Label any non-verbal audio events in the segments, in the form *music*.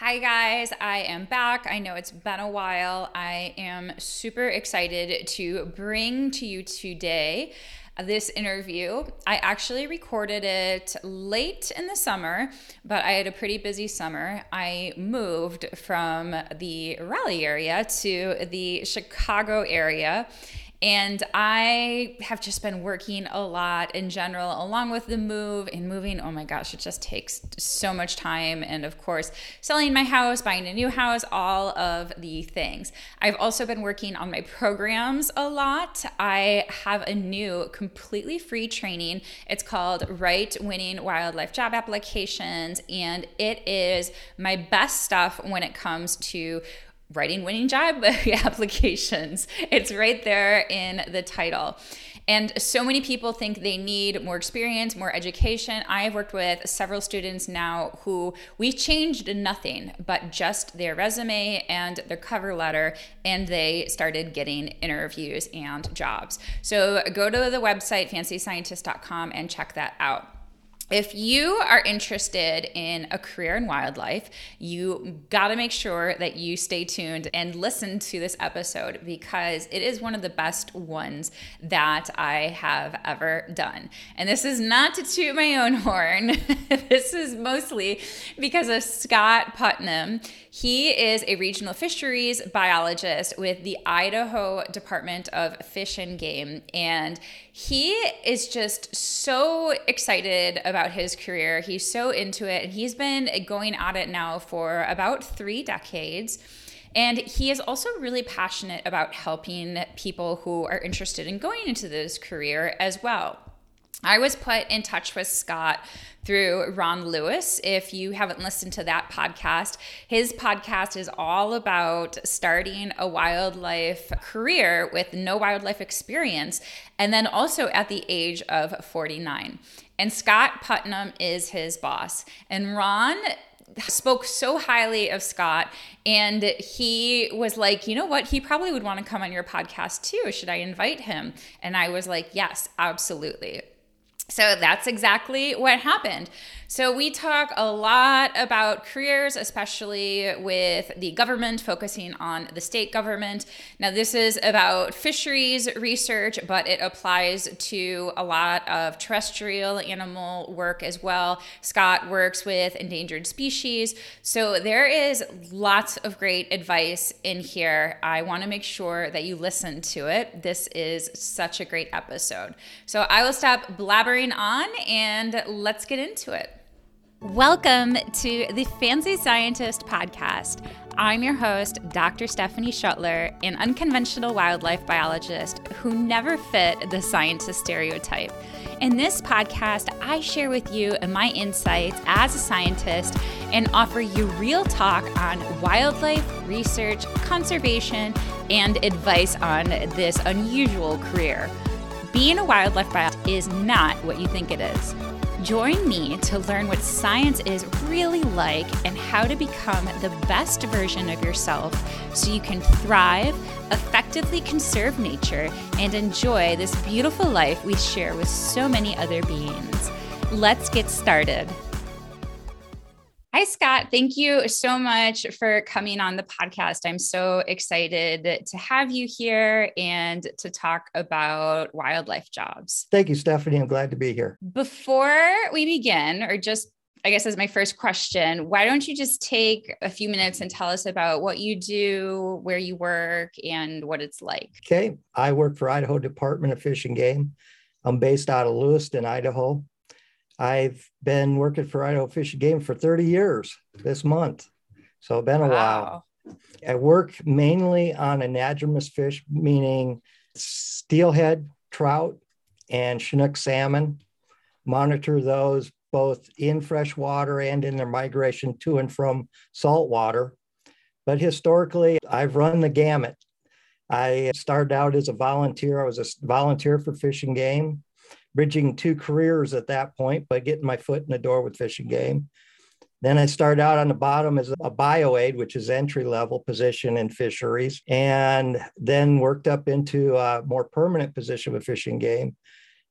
Hi, guys. I am back. I know it's been a while. I am super excited to bring to you today this interview. I actually recorded it late in the summer, but I had a pretty busy summer. I moved from the Raleigh area to the Chicago area and I have just been working a lot in general, along with the move and moving. Oh my gosh, it just takes so much time. And of course, selling my house, buying a new house, all of the things. I've also been working on my programs a lot. I have a new completely free training. It's called Right Winning Wildlife Job Applications. And it is my best stuff when it comes to writing winning job *laughs* applications. It's right there in the title. And so many people think they need more experience, more education. I've worked with several students now who we changed nothing but just their resume and their cover letter, and they started getting interviews and jobs. So go to the website, fancyscientist.com, and check that out if you are interested in a career in wildlife, you got to make sure that you stay tuned and listen to this episode because it is one of the best ones that I have ever done. And this is not to toot my own horn, *laughs* this is mostly because of Scott Putnam. He is a regional fisheries biologist with the Idaho Department of Fish and Game. And he is just so excited about his career. He's so into it. And he's been going at it now for about three decades. And he is also really passionate about helping people who are interested in going into this career as well. I was put in touch with Scott through Ron Lewis. If you haven't listened to that podcast, his podcast is all about starting a wildlife career with no wildlife experience, and then also at the age of 49. And Scott Putnam is his boss. And Ron spoke so highly of Scott and he was like, "You know what? He probably would want to come on your podcast too. Should I invite him?" And I was like, "Yes, absolutely." So that's exactly what happened. So, we talk a lot about careers, especially with the government focusing on the state government. Now, this is about fisheries research, but it applies to a lot of terrestrial animal work as well. Scott works with endangered species. So, there is lots of great advice in here. I want to make sure that you listen to it. This is such a great episode. So, I will stop blabbering on and let's get into it. Welcome to the Fancy Scientist podcast. I'm your host, Dr. Stephanie Schuttler, an unconventional wildlife biologist who never fit the scientist stereotype. In this podcast, I share with you my insights as a scientist and offer you real talk on wildlife research, conservation, and advice on this unusual career. Being a wildlife biologist is not what you think it is. Join me to learn what science is really like and how to become the best version of yourself so you can thrive, effectively conserve nature, and enjoy this beautiful life we share with so many other beings. Let's get started. Hi, Scott. Thank you so much for coming on the podcast. I'm so excited to have you here and to talk about wildlife jobs. Thank you, Stephanie. I'm glad to be here. Before we begin, or just I guess as my first question, why don't you just take a few minutes and tell us about what you do, where you work, and what it's like? Okay. I work for Idaho Department of Fish and Game. I'm based out of Lewiston, Idaho. I've been working for Idaho Fish and Game for 30 years this month. So it's been a wow. while. I work mainly on anadromous fish, meaning steelhead, trout, and Chinook salmon. Monitor those both in fresh water and in their migration to and from saltwater. But historically, I've run the gamut. I started out as a volunteer. I was a volunteer for Fish and Game bridging two careers at that point, but getting my foot in the door with Fish and Game. Then I started out on the bottom as a bioaid, which is entry level position in fisheries, and then worked up into a more permanent position with Fish and Game,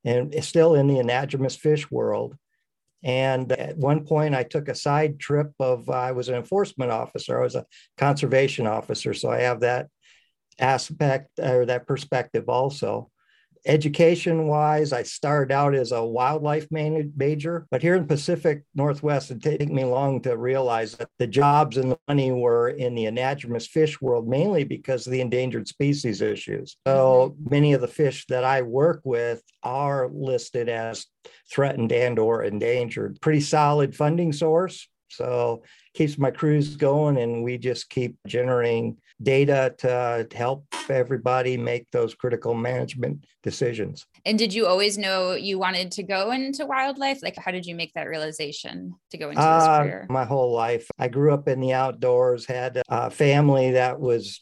and still in the anadromous fish world. And at one point, I took a side trip of, uh, I was an enforcement officer, I was a conservation officer. So I have that aspect or that perspective also. Education wise, I started out as a wildlife major, but here in Pacific Northwest, it didn't me long to realize that the jobs and the money were in the anadromous fish world, mainly because of the endangered species issues. So mm-hmm. many of the fish that I work with are listed as threatened and or endangered. Pretty solid funding source. So keeps my crews going and we just keep generating data to help everybody make those critical management decisions. And did you always know you wanted to go into wildlife? Like, how did you make that realization to go into this uh, career? My whole life. I grew up in the outdoors, had a family that was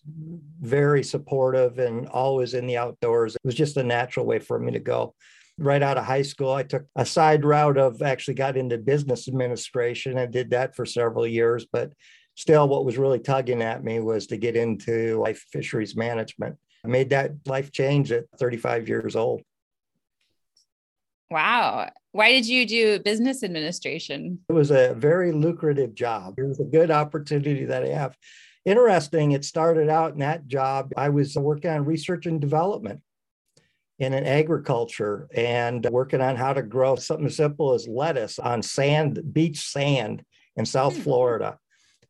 very supportive and always in the outdoors. It was just a natural way for me to go right out of high school, I took a side route of actually got into business administration. and did that for several years, but still, what was really tugging at me was to get into life fisheries management. I made that life change at 35 years old. Wow. Why did you do business administration? It was a very lucrative job. It was a good opportunity that I have. Interesting, it started out in that job. I was working on research and development in an agriculture and working on how to grow something as simple as lettuce on sand, beach sand in South hmm. Florida.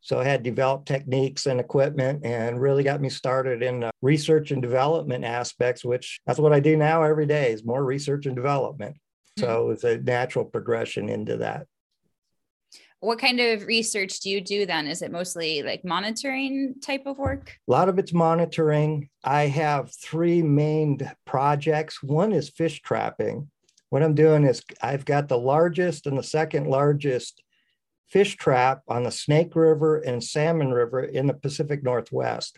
So I had developed techniques and equipment and really got me started in research and development aspects, which that's what I do now every day is more research and development. So hmm. it's a natural progression into that. What kind of research do you do then? Is it mostly like monitoring type of work? A lot of it's monitoring. I have three main projects. One is fish trapping. What I'm doing is I've got the largest and the second largest fish trap on the Snake River and Salmon River in the Pacific Northwest.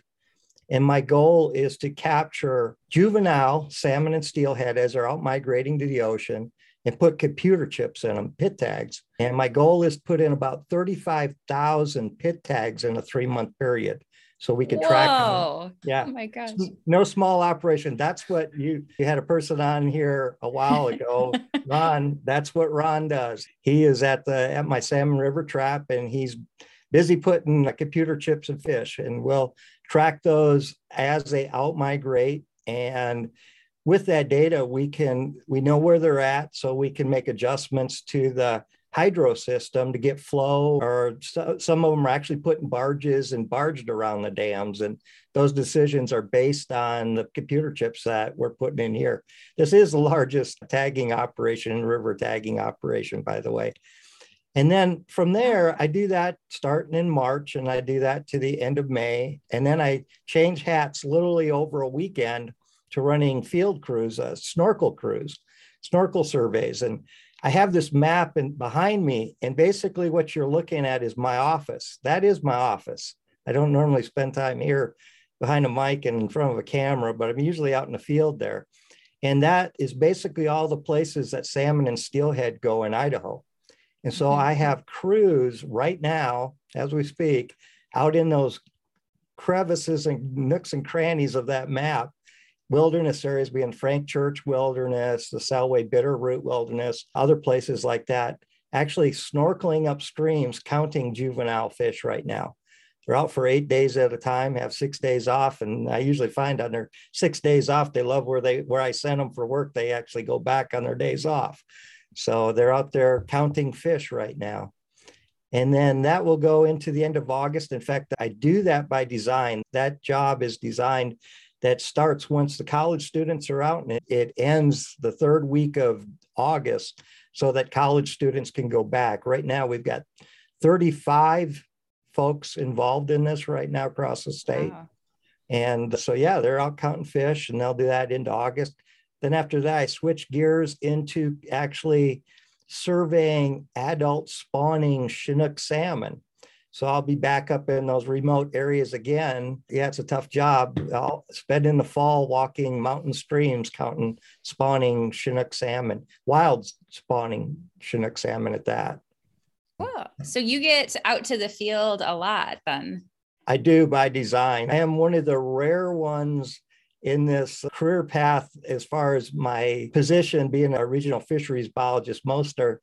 And my goal is to capture juvenile salmon and steelhead as they're out migrating to the ocean and put computer chips in them, pit tags. And my goal is to put in about 35,000 pit tags in a three month period so we could Whoa. track them. Yeah. Oh my gosh. No small operation. That's what you you had a person on here a while *laughs* ago. Ron, that's what Ron does. He is at the at my Salmon River trap and he's busy putting computer chips and fish and we'll track those as they out migrate and with that data we can we know where they're at so we can make adjustments to the hydro system to get flow, or so, some of them are actually putting barges and barged around the dams. And those decisions are based on the computer chips that we're putting in here. This is the largest tagging operation, river tagging operation, by the way. And then from there, I do that starting in March and I do that to the end of May. And then I change hats literally over a weekend to running field crews, uh, snorkel crews, snorkel surveys. And I have this map and behind me, and basically what you're looking at is my office. That is my office. I don't normally spend time here behind a mic and in front of a camera, but I'm usually out in the field there. And that is basically all the places that salmon and steelhead go in Idaho. And so mm-hmm. I have crews right now, as we speak, out in those crevices and nooks and crannies of that map wilderness areas being Frank Church Wilderness, the Selway Bitterroot Wilderness, other places like that, actually snorkeling up streams, counting juvenile fish right now. They're out for eight days at a time, have six days off. And I usually find on their six days off, they love where they where I send them for work. They actually go back on their days off. So they're out there counting fish right now. And then that will go into the end of August. In fact, I do that by design. That job is designed that starts once the college students are out and it, it ends the third week of August so that college students can go back. Right now, we've got 35 folks involved in this right now across the state. Wow. And so, yeah, they're out counting fish and they'll do that into August. Then after that, I switch gears into actually surveying adult spawning Chinook salmon. So I'll be back up in those remote areas again. Yeah, it's a tough job. I'll spend in the fall walking mountain streams, counting spawning Chinook salmon, wild spawning Chinook salmon at that. Cool. So you get out to the field a lot then? I do by design. I am one of the rare ones in this career path as far as my position being a regional fisheries biologist. Most are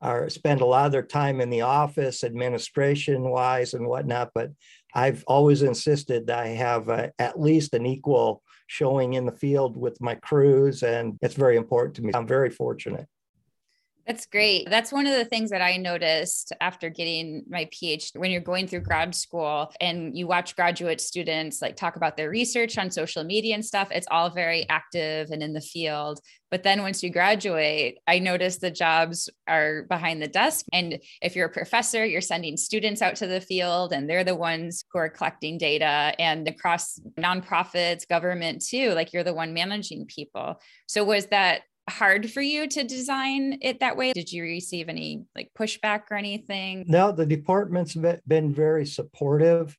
are spend a lot of their time in the office, administration wise and whatnot. But I've always insisted that I have a, at least an equal showing in the field with my crews, and it's very important to me. I'm very fortunate. That's great. That's one of the things that I noticed after getting my PhD. When you're going through grad school and you watch graduate students like talk about their research on social media and stuff, it's all very active and in the field. But then once you graduate, I noticed the jobs are behind the desk. And if you're a professor, you're sending students out to the field and they're the ones who are collecting data and across nonprofits, government too, like you're the one managing people. So was that hard for you to design it that way? Did you receive any like pushback or anything? No, the department's been very supportive.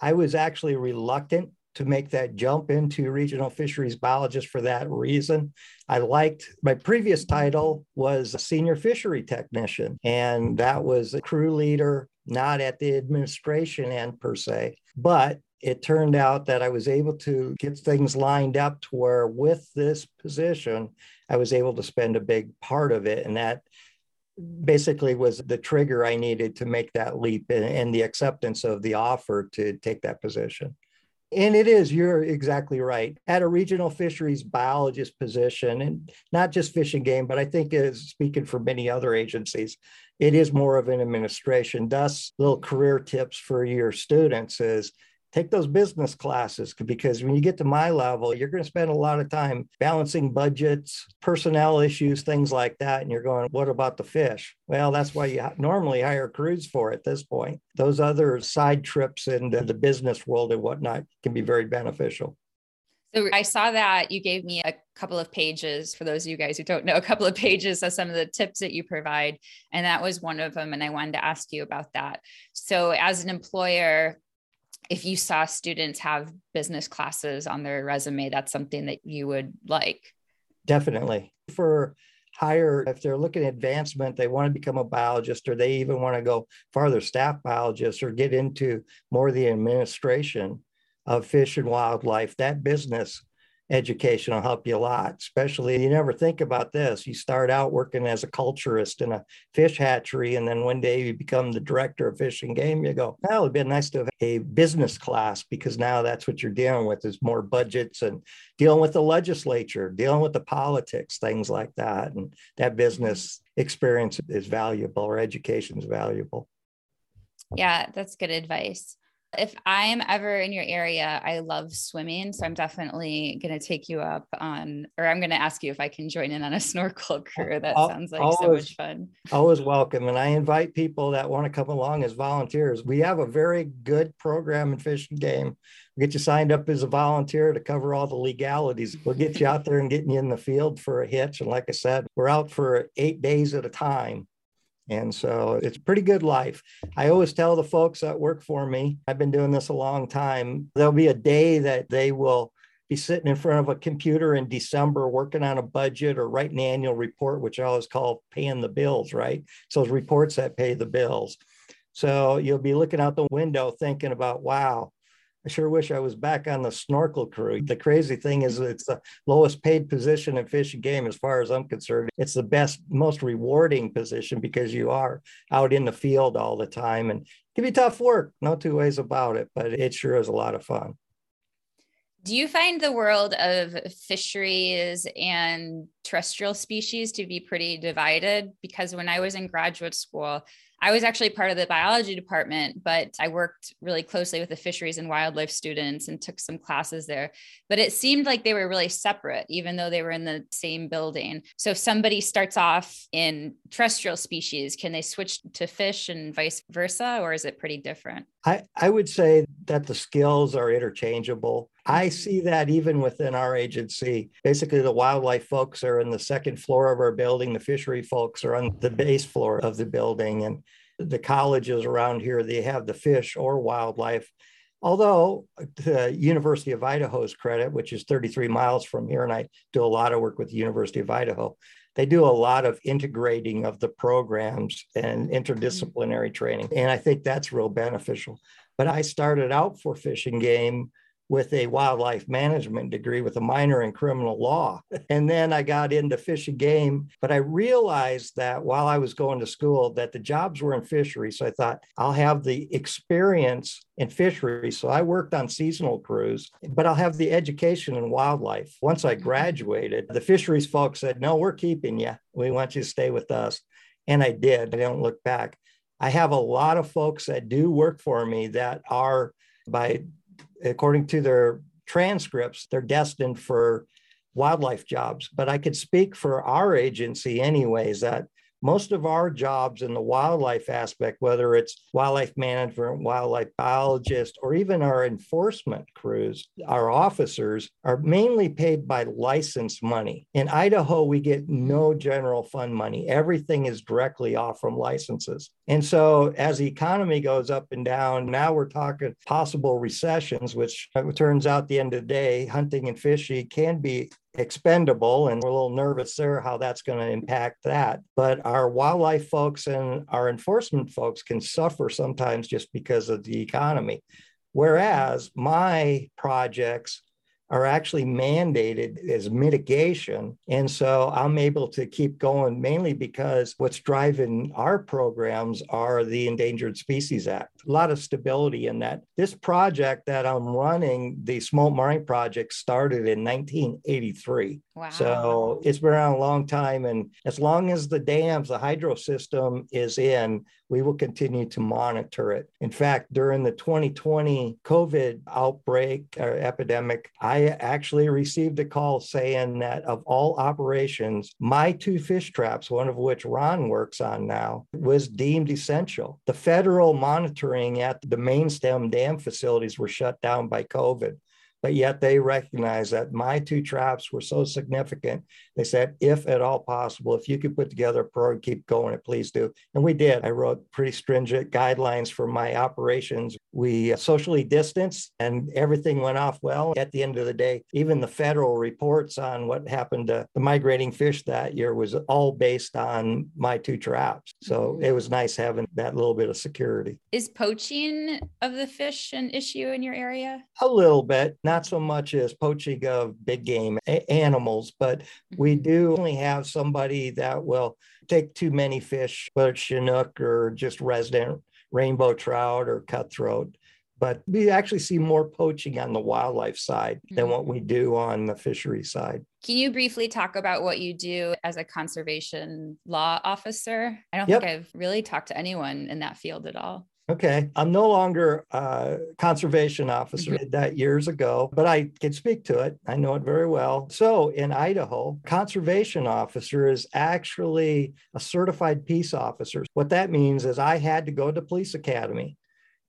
I was actually reluctant to make that jump into regional fisheries biologist for that reason. I liked my previous title was a senior fishery technician, and that was a crew leader, not at the administration end per se. But it turned out that I was able to get things lined up to where, with this position, I was able to spend a big part of it. And that basically was the trigger I needed to make that leap and, the acceptance of the offer to take that position. And it is, you're exactly right. At a regional fisheries biologist position, and not just fish and game, but I think is speaking for many other agencies, it is more of an administration. Thus, little career tips for your students is take those business classes because when you get to my level, you're going to spend a lot of time balancing budgets, personnel issues, things like that. And you're going, what about the fish? Well, that's why you normally hire crews for at this point. Those other side trips into the business world and whatnot can be very beneficial. So I saw that you gave me a couple of pages for those of you guys who don't know, a couple of pages of some of the tips that you provide. And that was one of them. And I wanted to ask you about that. So, as an employer, if you saw students have business classes on their resume, that's something that you would like. Definitely. For higher, if they're looking at advancement, they want to become a biologist or they even want to go farther staff biologist or get into more of the administration of fish and wildlife, that business education will help you a lot, especially you never think about this. You start out working as a culturist in a fish hatchery, and then one day you become the director of fish and game. You go, well, it'd be nice to have a business class because now that's what you're dealing with is more budgets and dealing with the legislature, dealing with the politics, things like that. And that business experience is valuable or education is valuable. Yeah, that's good advice if I'm ever in your area, I love swimming. So I'm definitely going to take you up on, or I'm going to ask you if I can join in on a *laughs* snorkel crew. That sounds like always, so much fun. Always welcome. And I invite people that want to come along as volunteers. We have a very good program in Fish and Game. We'll get you signed up as a volunteer to cover all the legalities. We'll get you out there and getting you in the field for a hitch. And like I said, we're out for eight days at a time. And so it's pretty good life. I always tell the folks that work for me, I've been doing this a long time, there'll be a day that they will be sitting in front of a computer in December working on a budget or writing an annual report, which I always call paying the bills, right? So those reports that pay the bills. So you'll be looking out the window thinking about, wow, I sure wish I was back on the snorkel crew. The crazy thing is, it's the lowest paid position in fish and game, as far as I'm concerned. It's the best, most rewarding position because you are out in the field all the time and it can be tough work. No two ways about it, but it sure is a lot of fun. Do you find the world of fisheries and terrestrial species to be pretty divided? Because when I was in graduate school, I was actually part of the biology department, but I worked really closely with the fisheries and wildlife students and took some classes there. But it seemed like they were really separate, even though they were in the same building. So if somebody starts off in terrestrial species, can they switch to fish and vice versa, or is it pretty different? I, I would say that the skills are interchangeable. I see that even within our agency. Basically, the wildlife folks are in the second floor of our building, the fishery folks are on the base floor of the building. And the colleges around here, they have the fish or wildlife. Although the University of Idaho's credit, which is 33 miles from here, and I do a lot of work with the University of Idaho, they do a lot of integrating of the programs and interdisciplinary training. And I think that's real beneficial. But I started out for fishing game with a wildlife management degree with a minor in criminal law. *laughs* And then I got into fish and game, but I realized that while I was going to school that the jobs were in fisheries. So I thought I'll have the experience in fisheries. So I worked on seasonal crews, but I'll have the education in wildlife. Once I mm-hmm. graduated, the fisheries folks said, "No, we're keeping you. We want you to stay with us." And I did. I don't look back. I have a lot of folks that do work for me that are by according to their transcripts, they're destined for wildlife jobs. But I could speak for our agency, anyways, that most of our jobs in the wildlife aspect, whether it's wildlife management, wildlife biologist, or even our enforcement crews, our officers are mainly paid by license money. In Idaho, we get no general fund money. Everything is directly off from licenses. And so as the economy goes up and down, now we're talking possible recessions, which uh, turns out the end of the day, hunting and fishing can be expendable and we're a little nervous there how that's going to impact that but our wildlife folks and our enforcement folks can suffer sometimes just because of the economy whereas my projects are actually mandated as mitigation. And so I'm able to keep going mainly because what's driving our programs are the Endangered Species Act. A lot of stability in that. This project that I'm running, the Smolt Marine Project, started in 1983. Wow. So it's been around a long time. And as long as the dams, the hydro system is in, we will continue to monitor it. In fact, during the 2020 COVID outbreak or epidemic, I actually received a call saying that of all operations, my two fish traps, one of which Ron works on now, was deemed essential. The federal monitoring at the main stem dam facilities were shut down by COVID but yet they recognized that my two traps were so significant. They said, if at all possible, if you could put together a program, keep going, please do. And we did. I wrote pretty stringent guidelines for my operations. We socially distanced and everything went off well. At the end of the day, even the federal reports on what happened to the migrating fish that year was all based on my two traps. So mm-hmm. it was nice having that little bit of security. Is poaching of the fish an issue in your area? A little bit not so much as poaching of big game a- animals, but we mm-hmm. do only have somebody that will take too many fish, whether it's Chinook or just resident rainbow trout or cutthroat. But we actually see more poaching on the wildlife side than what we mm-hmm. do on the fishery side. Can you briefly talk about what you do as a conservation law officer? I don't yep. think I've really talked to anyone in that field at all. Okay. I'm no longer a conservation officer. Mm-hmm. Did that years ago, but I can speak to it. I know it very well. So in Idaho, conservation officer is actually a certified peace officer. What that means is I had to go to police academy.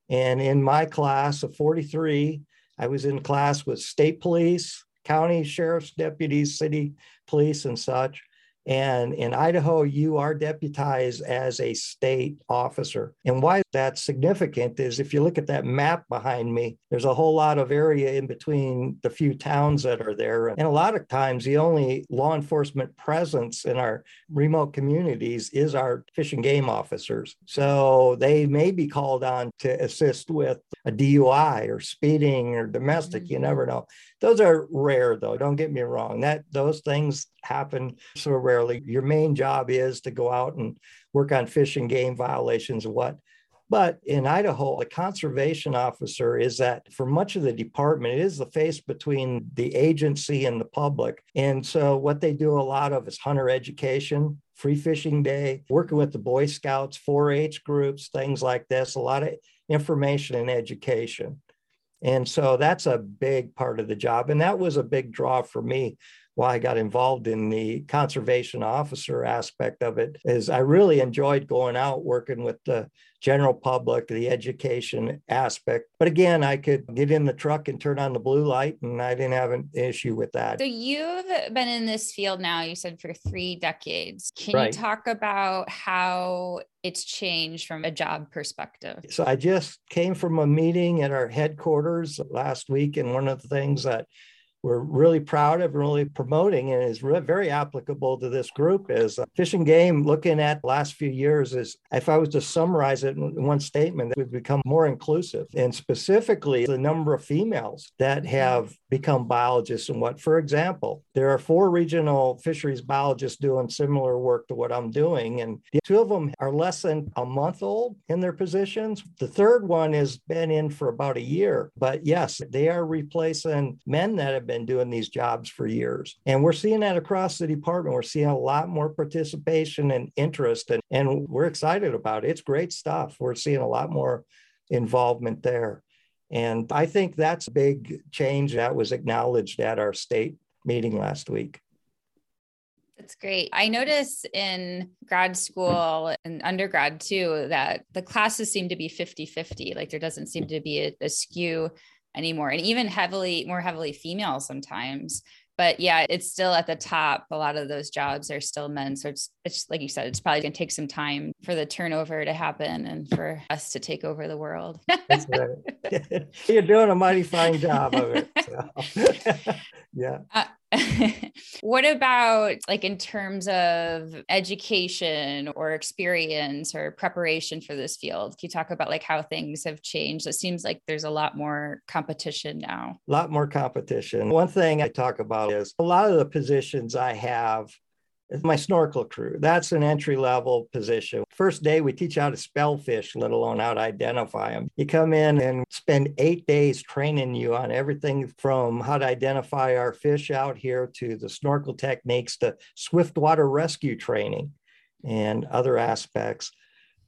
And in my class of 43, I was in class with state police, county sheriff's deputies, city police, and such. And in Idaho, you are deputized as a state officer. And why that's significant is if you look at that map behind me, there's a whole lot of area in between the few towns that are there. And a lot of times, the only law enforcement presence in our remote communities is our fish and game officers. So they may be called on to assist with a DUI or speeding or domestic. Mm-hmm. You never know. Those are rare, though. Don't get me wrong. That those things happen so rarely. Your main job is to go out and work on fish and game violations what. But in Idaho, a conservation officer is that for much of the department, it is the face between the agency and the public. And so what they do a lot of is hunter education, free fishing day, working with the Boy Scouts, 4 H groups, things like this, a lot of information and education. And so that's a big part of the job. And that was a big draw for me why I got involved in the conservation officer aspect of it is I really enjoyed going out working with the general public, the education aspect. But again, I could get in the truck and turn on the blue light, and I didn't have an issue with that. So you've been in this field now, you said for three decades. Can right. you talk about how it's changed from a job perspective? So I just came from a meeting at our headquarters last week, and one of the things that we're really proud of really promoting and is re- very applicable to this group is Fish and Game looking at last few years is if I was to summarize it in one statement, that we've become more inclusive and specifically the number of females that have become biologists and what, for example, there are four regional fisheries biologists doing similar work to what I'm doing. And two of them are less than a month old in their positions. The third one has been in for about a year. But yes, they are replacing men that have been doing these jobs for years. And we're seeing that across the department. We're seeing a lot more participation and interest, and, and we're excited about it. It's great stuff. We're seeing a lot more involvement there. And I think that's a big change that was acknowledged at our state meeting last week. That's great. I notice in grad school and undergrad too that the classes seem to be 50 50. Like there doesn't seem to be a, a skew anymore, and even heavily, more heavily female sometimes but yeah, it's still at the top. A lot of those jobs are still men. So it's, it's like you said, it's probably going to take some time for the turnover to happen and for us to take over the world. That's right. *laughs* *laughs* You're doing a mighty fine job of it. So. *laughs* yeah. Uh, *laughs* what about like in terms of education or experience or preparation for this field? Can you talk about like how things have changed? It seems like there's a lot more competition now. A lot more competition. One thing I talk about is a lot of the positions I have my snorkel crew. That's an entry level position. First day, we teach how to spell fish, let alone how to identify them. You come in and spend eight days training you on everything from how to identify our fish out here to the snorkel techniques to swift water rescue training and other aspects.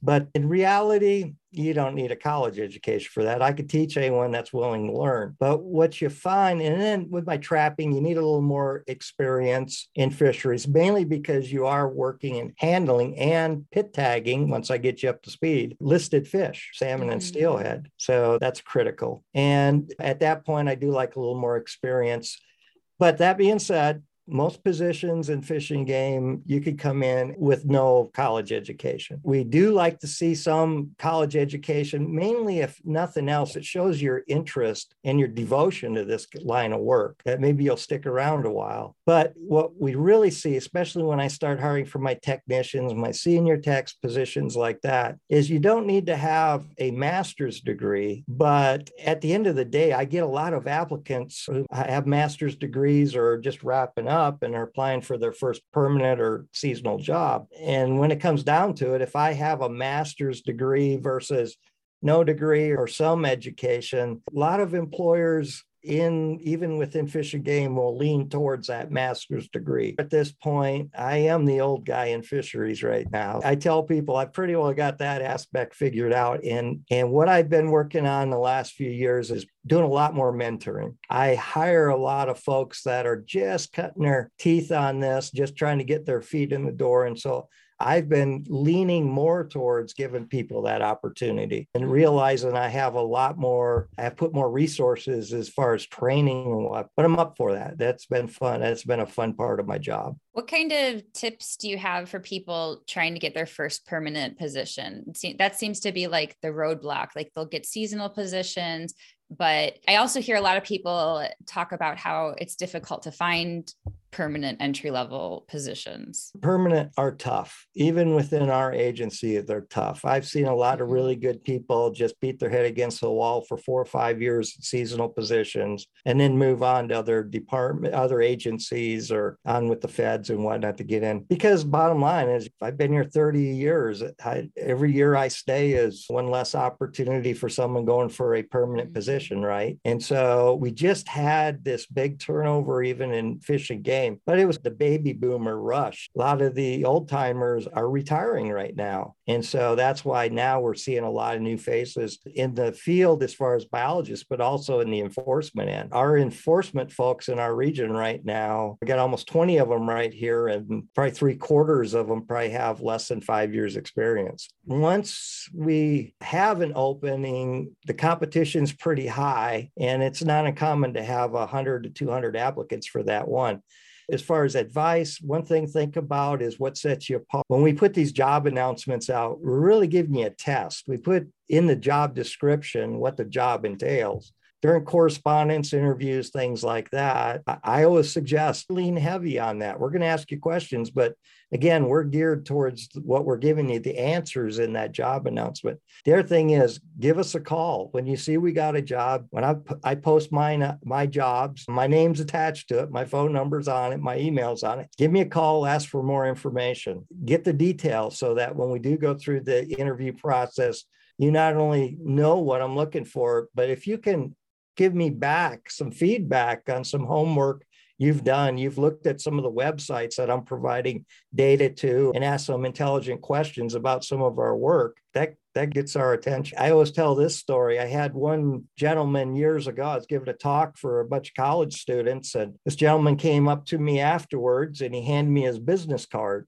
But in reality, you don't need a college education for that. I could teach anyone that's willing to learn. But what you find, and then with my trapping, you need a little more experience in fisheries, mainly because you are working in handling and pit tagging, once I get you up to speed, listed fish, salmon mm-hmm. and steelhead. So that's critical. And at that point, I do like a little more experience. But that being said, most positions in fishing game, you could come in with no college education. We do like to see some college education, mainly if nothing else, it shows your interest and your devotion to this line of work that maybe you'll stick around a while. But what we really see, especially when I start hiring for my technicians, my senior techs positions like that, is you don't need to have a master's degree. But at the end of the day, I get a lot of applicants who have master's degrees or just wrapping up up and are applying for their first permanent or seasonal job. And when it comes down to it, if I have a master's degree versus no degree or some education, a lot of employers in even within fish and game will lean towards that master's degree. At this point, I am the old guy in fisheries right now. I tell people I pretty well got that aspect figured out. And, and what I've been working on the last few years is doing a lot more mentoring. I hire a lot of folks that are just cutting their teeth on this, just trying to get their feet in the door. And so I've been leaning more towards giving people that opportunity and mm-hmm. realizing I have a lot more, I have put more resources as far as training and what, but I'm up for that. That's been fun. That's been a fun part of my job. What kind of tips do you have for people trying to get their first permanent position? That seems to be like the roadblock. Like they'll get seasonal positions, but I also hear a lot of people talk about how it's difficult to find permanent entry level positions? Permanent are tough. Even within our agency, they're tough. I've seen a lot of mm-hmm. really good people just beat their head against the wall for four or five years in seasonal positions and then move on to other department, other agencies or on with the feds and whatnot to get in. Because bottom line is I've been here 30 years. I, every year I stay is one less opportunity for someone going for a permanent mm-hmm. position, right? And so we just had this big turnover even in fish and game but it was the baby boomer rush. A lot of the old timers are retiring right now. And so that's why now we're seeing a lot of new faces in the field as far as biologists, but also in the enforcement end. Our enforcement folks in our region right now, we got almost 20 of them right here, and probably three quarters of them probably have less than five years experience. Once we have an opening, the competition's pretty high, and it's not uncommon to have 100 to 200 applicants for that one as far as advice, one thing think about is what sets you apart. When we put these job announcements out, we're really giving you a test. We put in the job description what the job entails. During correspondence interviews, things like that, I always suggest lean heavy on that. We're going to ask you questions, but again, we're geared towards what we're giving you the answers in that job announcement. The other thing is give us a call when you see we got a job. When I, I post mine, uh, my jobs, my name's attached to it, my phone number's on it, my email's on it. Give me a call, ask for more information, get the details so that when we do go through the interview process, you not only know what I'm looking for, but if you can give me back some feedback on some homework you've done. You've looked at some of the websites that I'm providing data to and asked some intelligent questions about some of our work. That that gets our attention. I always tell this story. I had one gentleman years ago, I was giving a talk for a bunch of college students, and this gentleman came up to me afterwards and he handed me his business card.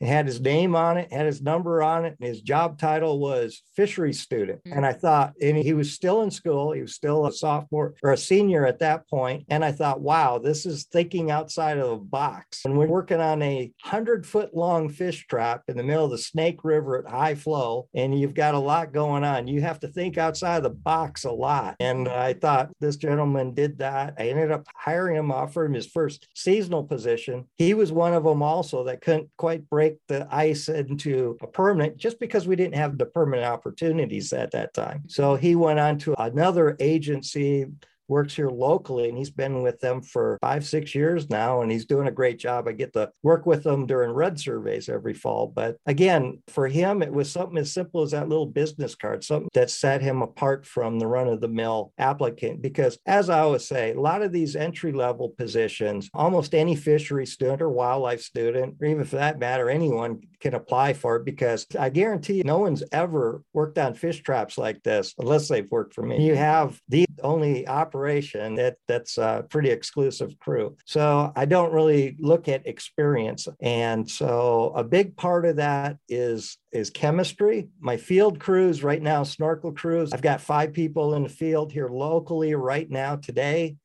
It had his name on it, had his number on it, and his job title was fishery student. Mm-hmm. And I thought, and he was still in school, he was still a sophomore or a senior at that point. And I thought, wow, this is thinking outside of the box. And we're working on a hundred foot long fish trap in the middle of the Snake River at high flow, and you've got a lot going on. You have to think outside of the box a lot. And I thought this gentleman did that. I ended up hiring him, offering him his first seasonal position. He was one of them also that couldn't quite break break the ice into a permanent just because we didn't have the permanent opportunities at that time. So he went on to another agency works here locally and he's been with them for five, six years now and he's doing a great job. I get to work with them during redd surveys every fall. But again, for him, it was something as simple as that little business card, something that set him apart from the run of the mill applicant. Because as I always say, a lot of these entry level positions, almost any fishery student or wildlife student, or even for that matter, anyone can apply for it because I guarantee no one's ever worked on fish traps like this unless they've worked for me. You have the only operation that that's a pretty exclusive crew. So I don't really look at experience. And so a big part of that is is chemistry. My field crews right now, snorkel crews. I've got five people in the field here locally right now today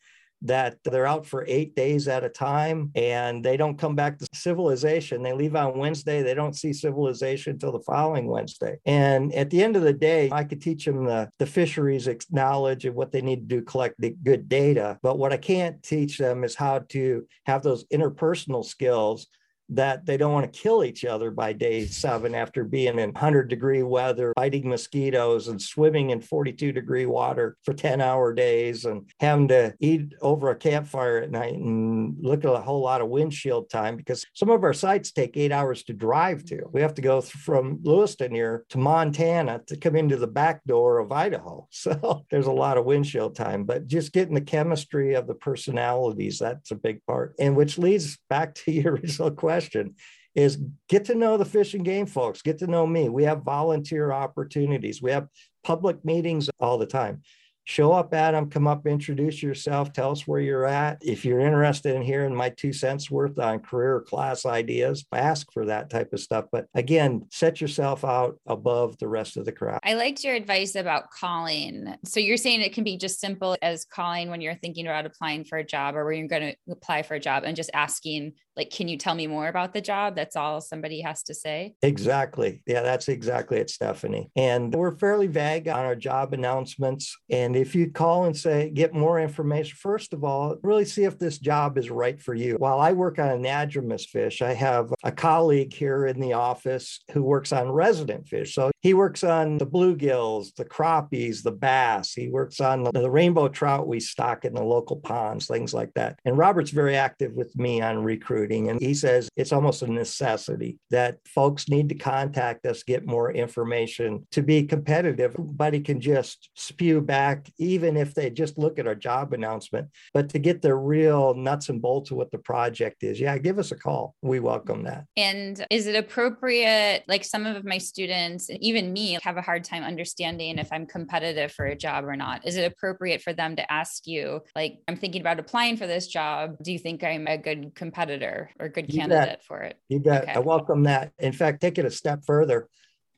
that they're out for eight days at a time and they don't come back to civilization. They leave on Wednesday. They don't see civilization until the following Wednesday. And at the end of the day, I could teach them the, the fisheries knowledge of what they need to do, collect the good data. But what I can't teach them is how to have those interpersonal skills that they don't want to kill each other by day seven after being in 100 degree weather, fighting mosquitoes and swimming in 42 degree water for 10 hour days and having to eat over a campfire at night and look at a whole lot of windshield time because some of our sites take eight hours to drive to. We have to go from Lewiston here to Montana to come into the back door of Idaho. *laughs* So there's a lot of windshield time, but just getting the chemistry of the personalities, that's a big part. And which leads back to *laughs* your original question question is get to know the fish and game folks, get to know me. We have volunteer opportunities, we have public meetings all the time show up at them, come up, introduce yourself, tell us where you're at. If you're interested in hearing my two cents worth on career class ideas, ask for that type of stuff. But again, set yourself out above the rest of the crowd. I liked your advice about calling. So you're saying it can be just simple as calling when you're thinking about applying for a job or when you're going to apply for a job and just asking, like, can you tell me more about the job? That's all somebody has to say. Exactly. Yeah, that's exactly it, Stephanie. And we're fairly vague on our job announcements. And if you call and say, get more information, first of all, really see if this job is right for you. While I work on anadromous fish, I have a colleague here in the office who works on resident fish. So he works on the bluegills, the crappies, the bass. He works on the, the rainbow trout we stock in the local ponds, things like that. And Robert's very active with me on recruiting. And he says it's almost a necessity that folks need to contact us, get more information to be competitive. Everybody can just spew back even if they just look at our job announcement, but to get the real nuts and bolts of what the project is, yeah, give us a call. We welcome that. And is it appropriate? Like some of my students, even me, have a hard time understanding if I'm competitive for a job or not. Is it appropriate for them to ask you, like, I'm thinking about applying for this job. Do you think I'm a good competitor or good you candidate bet. for it? You bet. Okay. I welcome that. In fact, take it a step further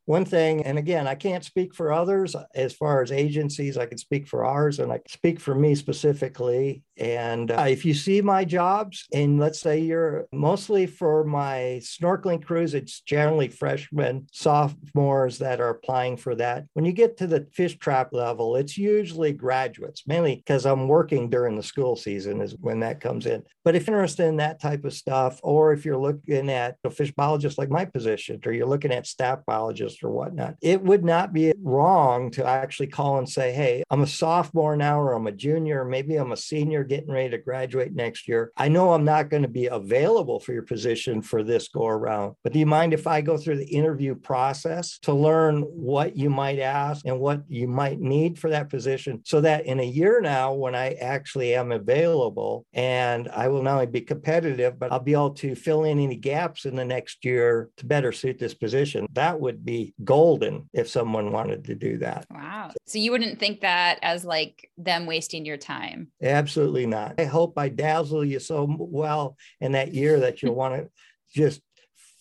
one thing, and again, I can't speak for others as far as agencies, I can speak for ours and I can speak for me specifically And uh, if you see my jobs, and let's say you're mostly for my snorkeling crews, it's generally freshmen, sophomores that are applying for that. When you get to the fish trap level, it's usually graduates, mainly because I'm working during the school season, is when that comes in. But if you're interested in that type of stuff, or if you're looking at a fish biologist like my position, or you're looking at staff biologist or whatnot, it would not be wrong to actually call and say, Hey, I'm a sophomore now, or I'm a junior, maybe I'm a senior getting ready to graduate next year. I know I'm not going to be available for your position for this go around, but do you mind if I go through the interview process to learn what you might ask and what you might need for that position so that in a year now, when I actually am available and I will not only be competitive, but I'll be able to fill in any gaps in the next year to better suit this position. That would be golden if someone wanted to do that. Wow. So you wouldn't think that as like them wasting your time? Absolutely not. I hope I dazzle you so well in that year that you'll want to just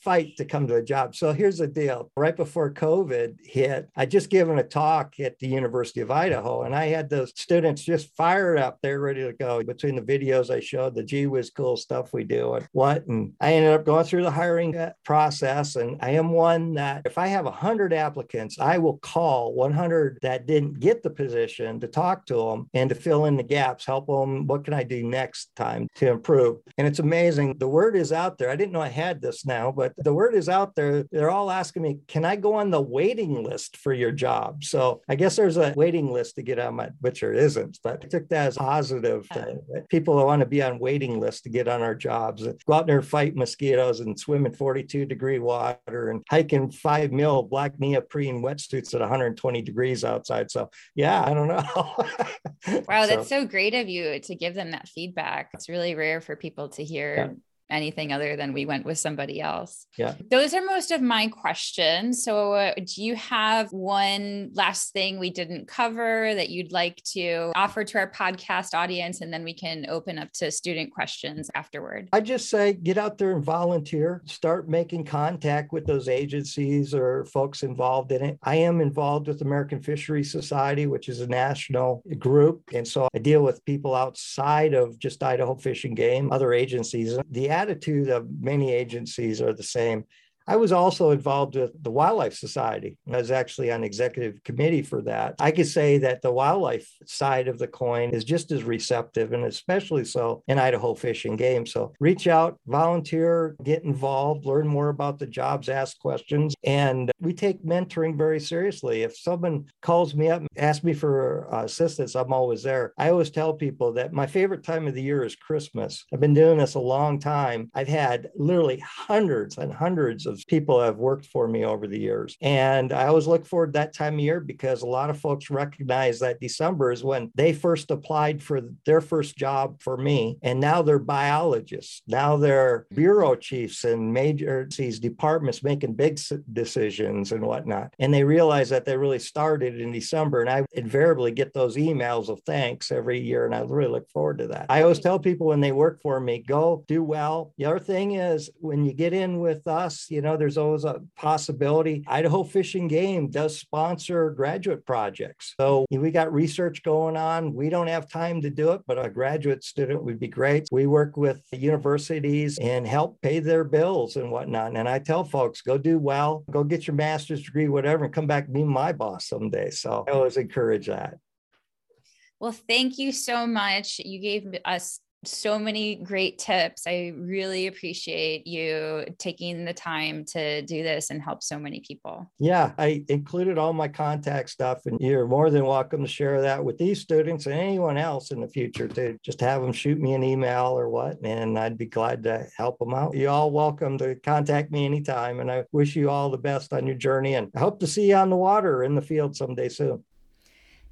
fight to come to a job. So here's the deal. Right before COVID hit, I just given a talk at the University of Idaho, and I had those students just fired up. They're ready to go between the videos I showed, the gee whiz cool stuff we do and what. And I ended up going through the hiring uh, process. And I am one that if I have 100 applicants, I will call 100 that didn't get the position to talk to them and to fill in the gaps, help them. What can I do next time to improve? And it's amazing. The word is out there. I didn't know I had this now, but the word is out there. They're all asking me, can I go on the waiting list for your job? So I guess there's a waiting list to get on my, which there isn't, but I took that as positive. people that want to be on waiting lists to get on our jobs, go out there and fight mosquitoes and swim in 42 degree water and hike in five mil black neoprene wetsuits at 120 degrees outside. So yeah, I don't know. *laughs* wow, that's so, so great of you to give them that feedback. It's really rare for people to hear yeah anything other than we went with somebody else. Yeah. Those are most of my questions. So, uh, do you have one last thing we didn't cover that you'd like to offer to our podcast audience? And then we can open up to student questions afterward. I just say get out there and volunteer, start making contact with those agencies or folks involved in it. I am involved with American Fisheries Society, which is a national group. And so I deal with people outside of just Idaho Fish and Game, other agencies. The attitude of many agencies are the same. I was also involved with the Wildlife Society. I was actually on executive committee for that. I could say that the wildlife side of the coin is just as receptive and especially so in Idaho Fish and Game. So reach out, volunteer, get involved, learn more about the jobs, ask questions. And we take mentoring very seriously. If someone calls me up, and asks me for uh, assistance, I'm always there. I always tell people that my favorite time of the year is Christmas. I've been doing this a long time. I've had literally hundreds and hundreds of people have worked for me over the years. And I always look forward that time of year because a lot of folks recognize that December is when they first applied for their first job for me. And now they're biologists. Now they're mm-hmm. bureau chiefs and major these departments making big decisions and whatnot. And they realize that they really started in December. And I invariably get those emails of thanks every year. And I really look forward to that. I always tell people when they work for me, go do well. The other thing is when you get in with us, you know, know, there's always a possibility. Idaho Fish and Game does sponsor graduate projects. So we got research going on. We don't have time to do it, but a graduate student would be great. We work with universities and help pay their bills and whatnot. And I tell folks, go do well, go get your master's degree, whatever, and come back be my boss someday. So I always encourage that. Well, thank you so much. You gave us so many great tips. I really appreciate you taking the time to do this and help so many people. Yeah, I included all my contact stuff, and you're more than welcome to share that with these students and anyone else in the future to just have them shoot me an email or what, and I'd be glad to help them out. You all welcome to contact me anytime, and I wish you all the best on your journey, and I hope to see you on the water in the field someday soon.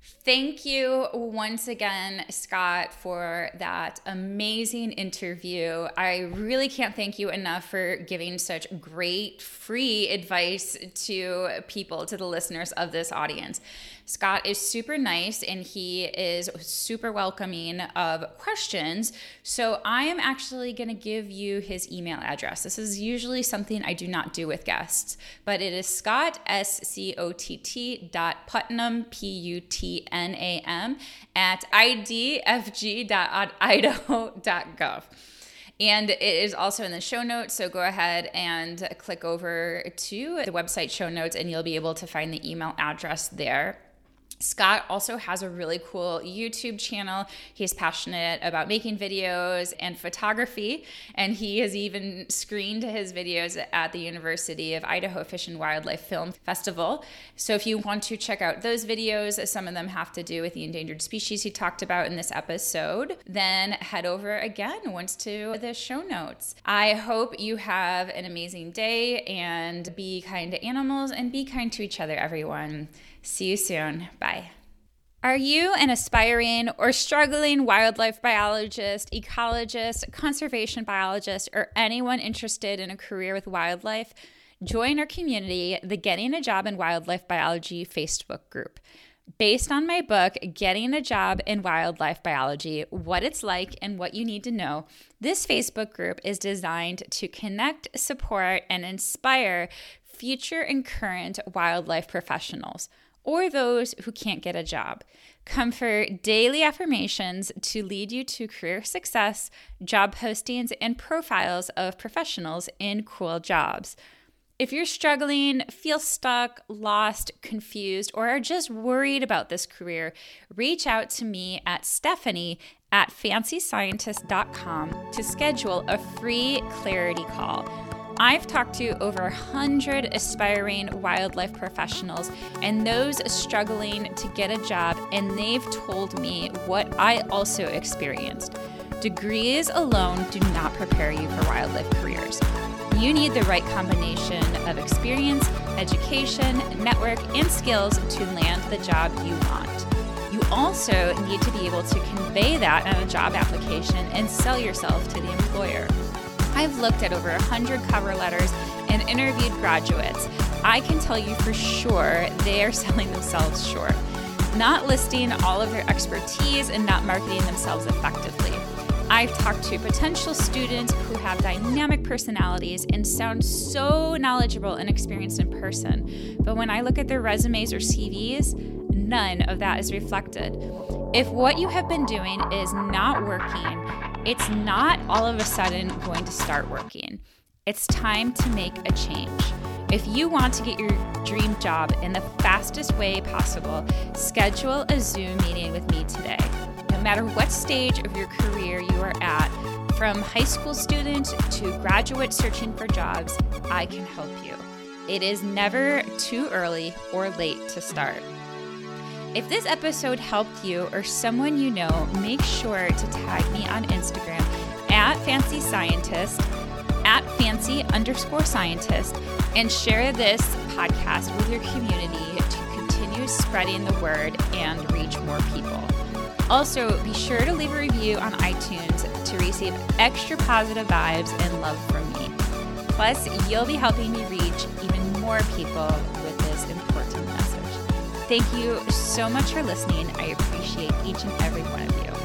Thank you once again, Scott, for that amazing interview. I really can't thank you enough for giving such great free advice to people, to the listeners of this audience. Scott is super nice and he is super welcoming of questions. So I am actually going to give you his email address. This is usually something I do not do with guests, but it is Scott, S C O T T dot Putnam, P U T N A M, at idfg.idaho.gov. And it is also in the show notes. So go ahead and click over to the website show notes, and you'll be able to find the email address there. Scott also has a really cool YouTube channel. He's passionate about making videos and photography, and he has even screened his videos at the University of Idaho Fish and Wildlife Film Festival. So if you want to check out those videos, some of them have to do with the endangered species he talked about in this episode, then head over again once to the show notes. I hope you have an amazing day and be kind to animals and be kind to each other, everyone. See you soon. Bye. Are you an aspiring or struggling wildlife biologist, ecologist, conservation biologist, or anyone interested in a career with wildlife? Join our community, the Getting a Job in Wildlife Biology Facebook group. Based on my book, Getting a Job in Wildlife Biology What It's Like and What You Need to Know, this Facebook group is designed to connect, support, and inspire future and current wildlife professionals or those who can't get a job. Come for daily affirmations to lead you to career success, job postings, and profiles of professionals in cool jobs. If you're struggling, feel stuck, lost, confused, or are just worried about this career, reach out to me at Stephanie at fancyscientist.com to schedule a free clarity call. I've talked to over 100 aspiring wildlife professionals and those struggling to get a job, and they've told me what I also experienced. Degrees alone do not prepare you for wildlife careers. You need the right combination of experience, education, network, and skills to land the job you want. You also need to be able to convey that on a job application and sell yourself to the employer. I've looked at over 100 cover letters and interviewed graduates. I can tell you for sure they are *laughs* selling themselves short, not listing all of their expertise and not marketing themselves effectively. I've talked to potential students who have dynamic personalities and sound so knowledgeable and experienced in person, but when I look at their resumes or CVs, none of that is reflected. If what you have been doing is not working, it's not all of a sudden going to start working. It's time to make a change. If you want to get your dream job in the fastest way possible, schedule a Zoom meeting with me today. No matter what stage of your career you are at, from high school student to graduate searching for jobs, I can help you. It is never too early or late to start. If this episode helped you or someone you know, make sure to tag me on Instagram at Fancy Scientist, at fancy underscore scientist, and share this podcast with your community to continue spreading the word and reach more people. Also, be sure to leave a review on iTunes to receive extra positive vibes and love from me. Plus, you'll be helping me reach even more people Thank you so much for listening. I appreciate each and every one of you.